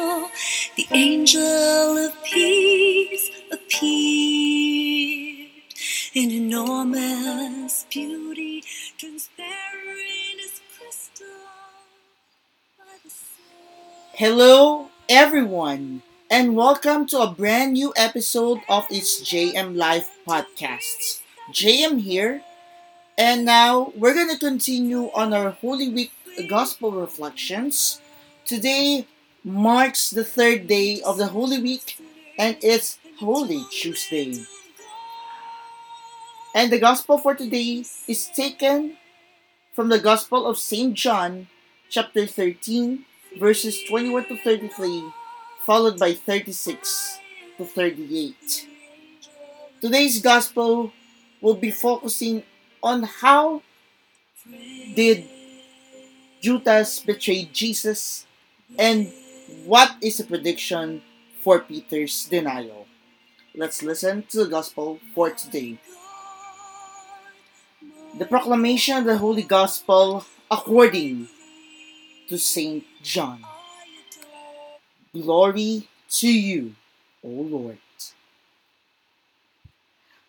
The angel of peace appeared in enormous beauty, transparent as crystal. Hello, everyone, and welcome to a brand new episode of its JM Life podcasts. JM here, and now we're going to continue on our Holy Week Gospel reflections. Today marks the third day of the Holy Week, and it's Holy Tuesday. And the Gospel for today is taken from the Gospel of St. John, chapter 13, verses 21 to 33, followed by 36 to 38. Today's Gospel will be focusing on how did Judas betray Jesus and what is the prediction for Peter's denial. Let's listen to the Gospel for today. The proclamation of the Holy Gospel according to Saint John. Glory to you, O Lord.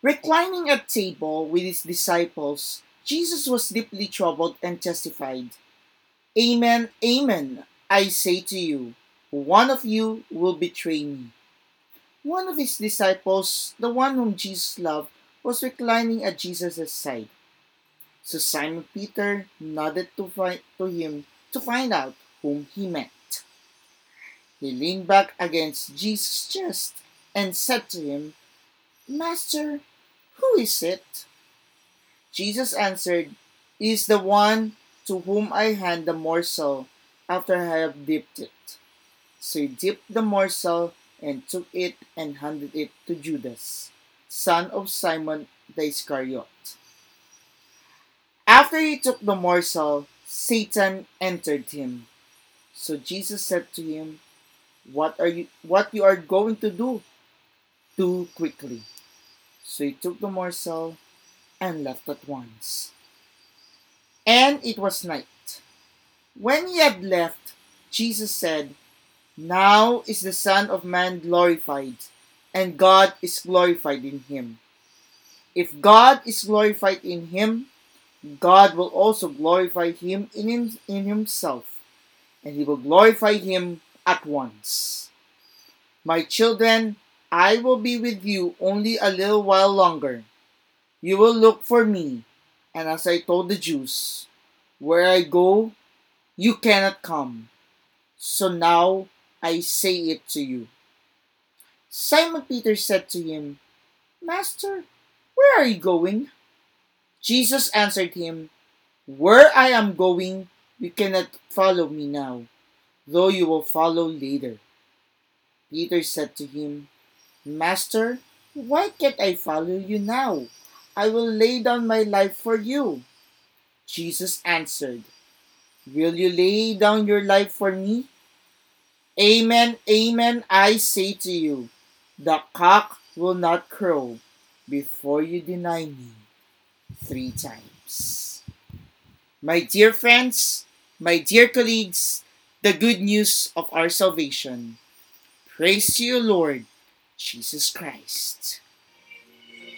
Reclining at table with his disciples, Jesus was deeply troubled and testified, Amen, amen, I say to you, one of you will betray me. One of his disciples, the one whom Jesus loved, was reclining at Jesus' side. So Simon Peter nodded to, fi- to him to find out whom he meant. He leaned back against Jesus' chest and said to him, Master, who is it? Jesus answered, Is the one to whom I hand the morsel after I have dipped it. So he dipped the morsel and took it and handed it to Judas, son of Simon the Iscariot. After he took the morsel, Satan entered him. So Jesus said to him, What are you what you are going to do? Do quickly. So he took the morsel and left at once. And it was night. When he had left, Jesus said, Now is the Son of Man glorified, and God is glorified in him. If God is glorified in him, God will also glorify him in, him, in himself, and he will glorify him at once. My children, I will be with you only a little while longer. You will look for me, and as I told the Jews, where I go, you cannot come. So now I say it to you. Simon Peter said to him, Master, where are you going? Jesus answered him, Where I am going, you cannot follow me now, though you will follow later. Peter said to him, Master, why can't I follow you now? I will lay down my life for you. Jesus answered, Will you lay down your life for me? Amen, amen, I say to you, the cock will not crow before you deny me three times. My dear friends, my dear colleagues, the good news of our salvation. Praise to you, Lord Jesus Christ.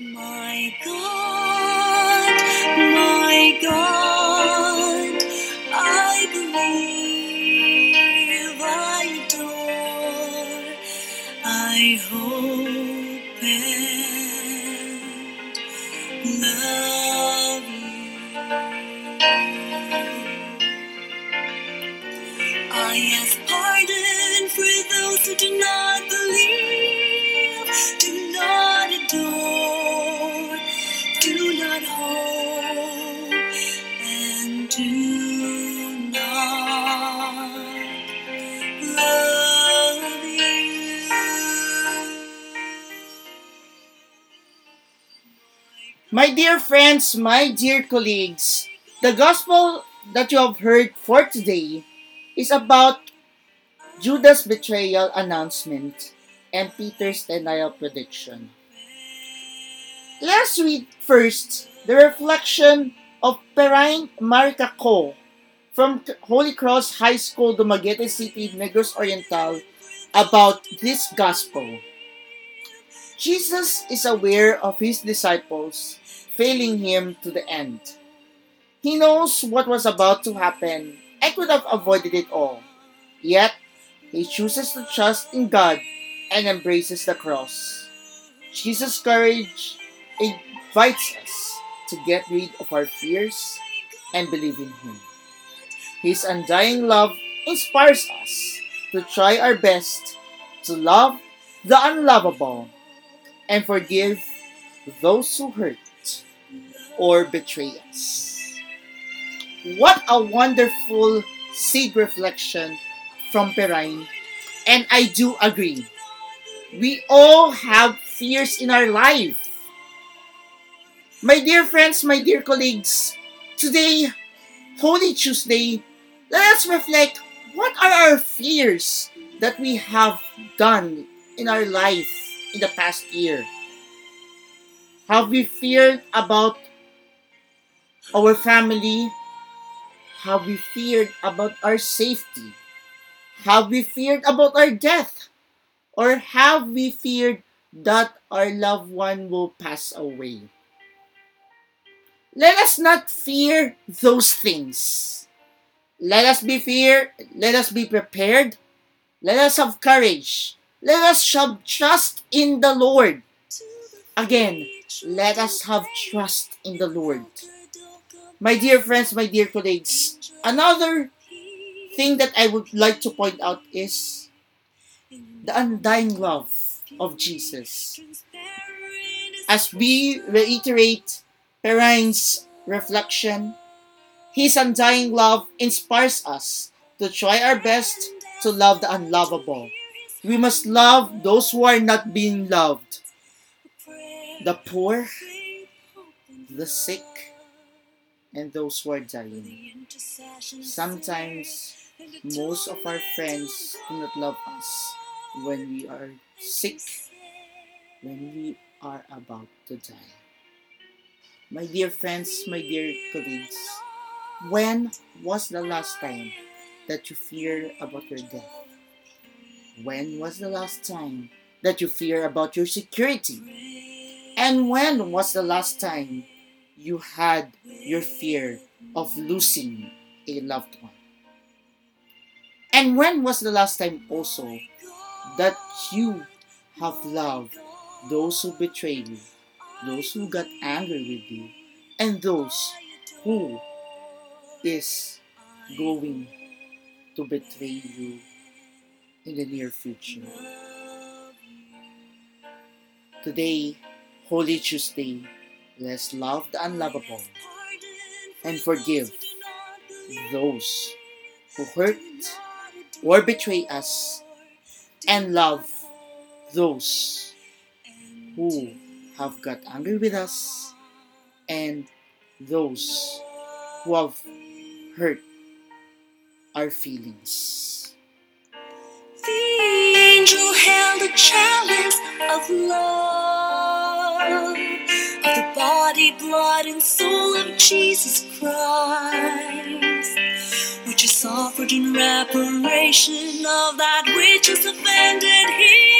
My God, I ask pardon for those who do not believe, do not adore, do not hope, and do not love you. My dear friends, my dear colleagues, the gospel that you have heard for today is about Judas' betrayal announcement and Peter's denial prediction. Let's read first the reflection of Perrine Maricako from Holy Cross High School, Dumaguete City, Negros Oriental, about this gospel. Jesus is aware of his disciples failing him to the end. He knows what was about to happen and could have avoided it all. Yet, he chooses to trust in God and embraces the cross. Jesus' courage invites us to get rid of our fears and believe in Him. His undying love inspires us to try our best to love the unlovable and forgive those who hurt or betray us. What a wonderful seed reflection from Perrine, and I do agree. We all have fears in our life. My dear friends, my dear colleagues, today, Holy Tuesday, let us reflect what are our fears that we have done in our life in the past year? Have we feared about our family? Have we feared about our safety? Have we feared about our death? Or have we feared that our loved one will pass away? Let us not fear those things. Let us be fear, let us be prepared. Let us have courage. Let us have trust in the Lord. Again, let us have trust in the Lord. My dear friends, my dear colleagues, another thing that I would like to point out is the undying love of Jesus. As we reiterate Perrine's reflection, his undying love inspires us to try our best to love the unlovable. We must love those who are not being loved the poor, the sick, and those who are dying. Sometimes, most of our friends do not love us when we are sick, when we are about to die. My dear friends, my dear colleagues, when was the last time that you fear about your death? When was the last time that you fear about your security? And when was the last time you had your fear of losing a loved one? And when was the last time also that you have loved those who betrayed you, those who got angry with you, and those who is going to betray you in the near future? Today, Holy Tuesday, let's love the unlovable and forgive those who hurt or betray us. And love those who have got angry with us. And those who have hurt our feelings. The angel held a chalice of love body, blood, and soul of Jesus Christ, which is offered in reparation of that which is offended him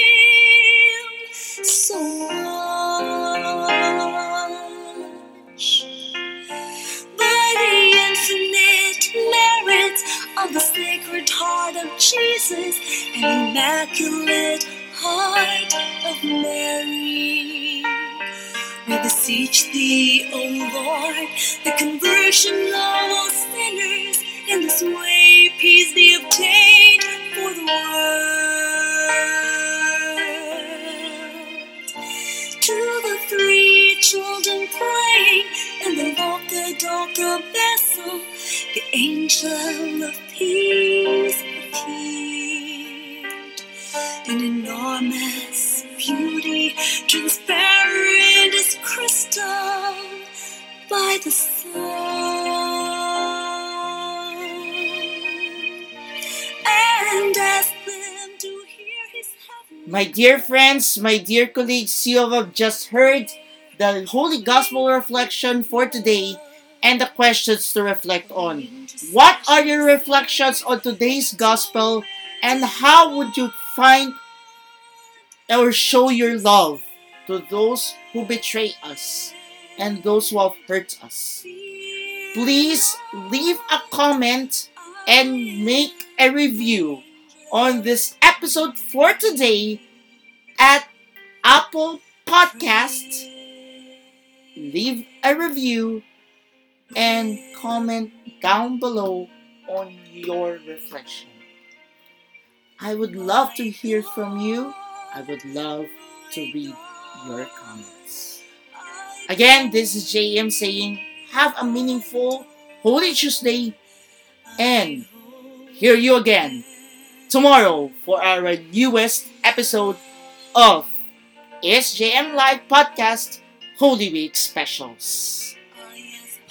Beseech thee, O Lord, the conversion of all sinners in this way, peace be obtained for the world. To the three children playing in the Volca Dolca vessel, the angel of peace appeared. In enormous beauty, transparent the sun. And asked them to hear his My dear friends, my dear colleagues, you have just heard the Holy Gospel reflection for today, and the questions to reflect on. What are your reflections on today's gospel and how would you find or show your love to those who betray us and those who have hurt us? Please leave a comment and make a review on this episode for today at Apple Podcast. Leave a review and comment down below on your reflection. I would love to hear from you. I would love to read your comments. Again, this is JM saying, have a meaningful Holy Tuesday and hear you again tomorrow for our newest episode of SJM Live Podcast Holy Week Specials.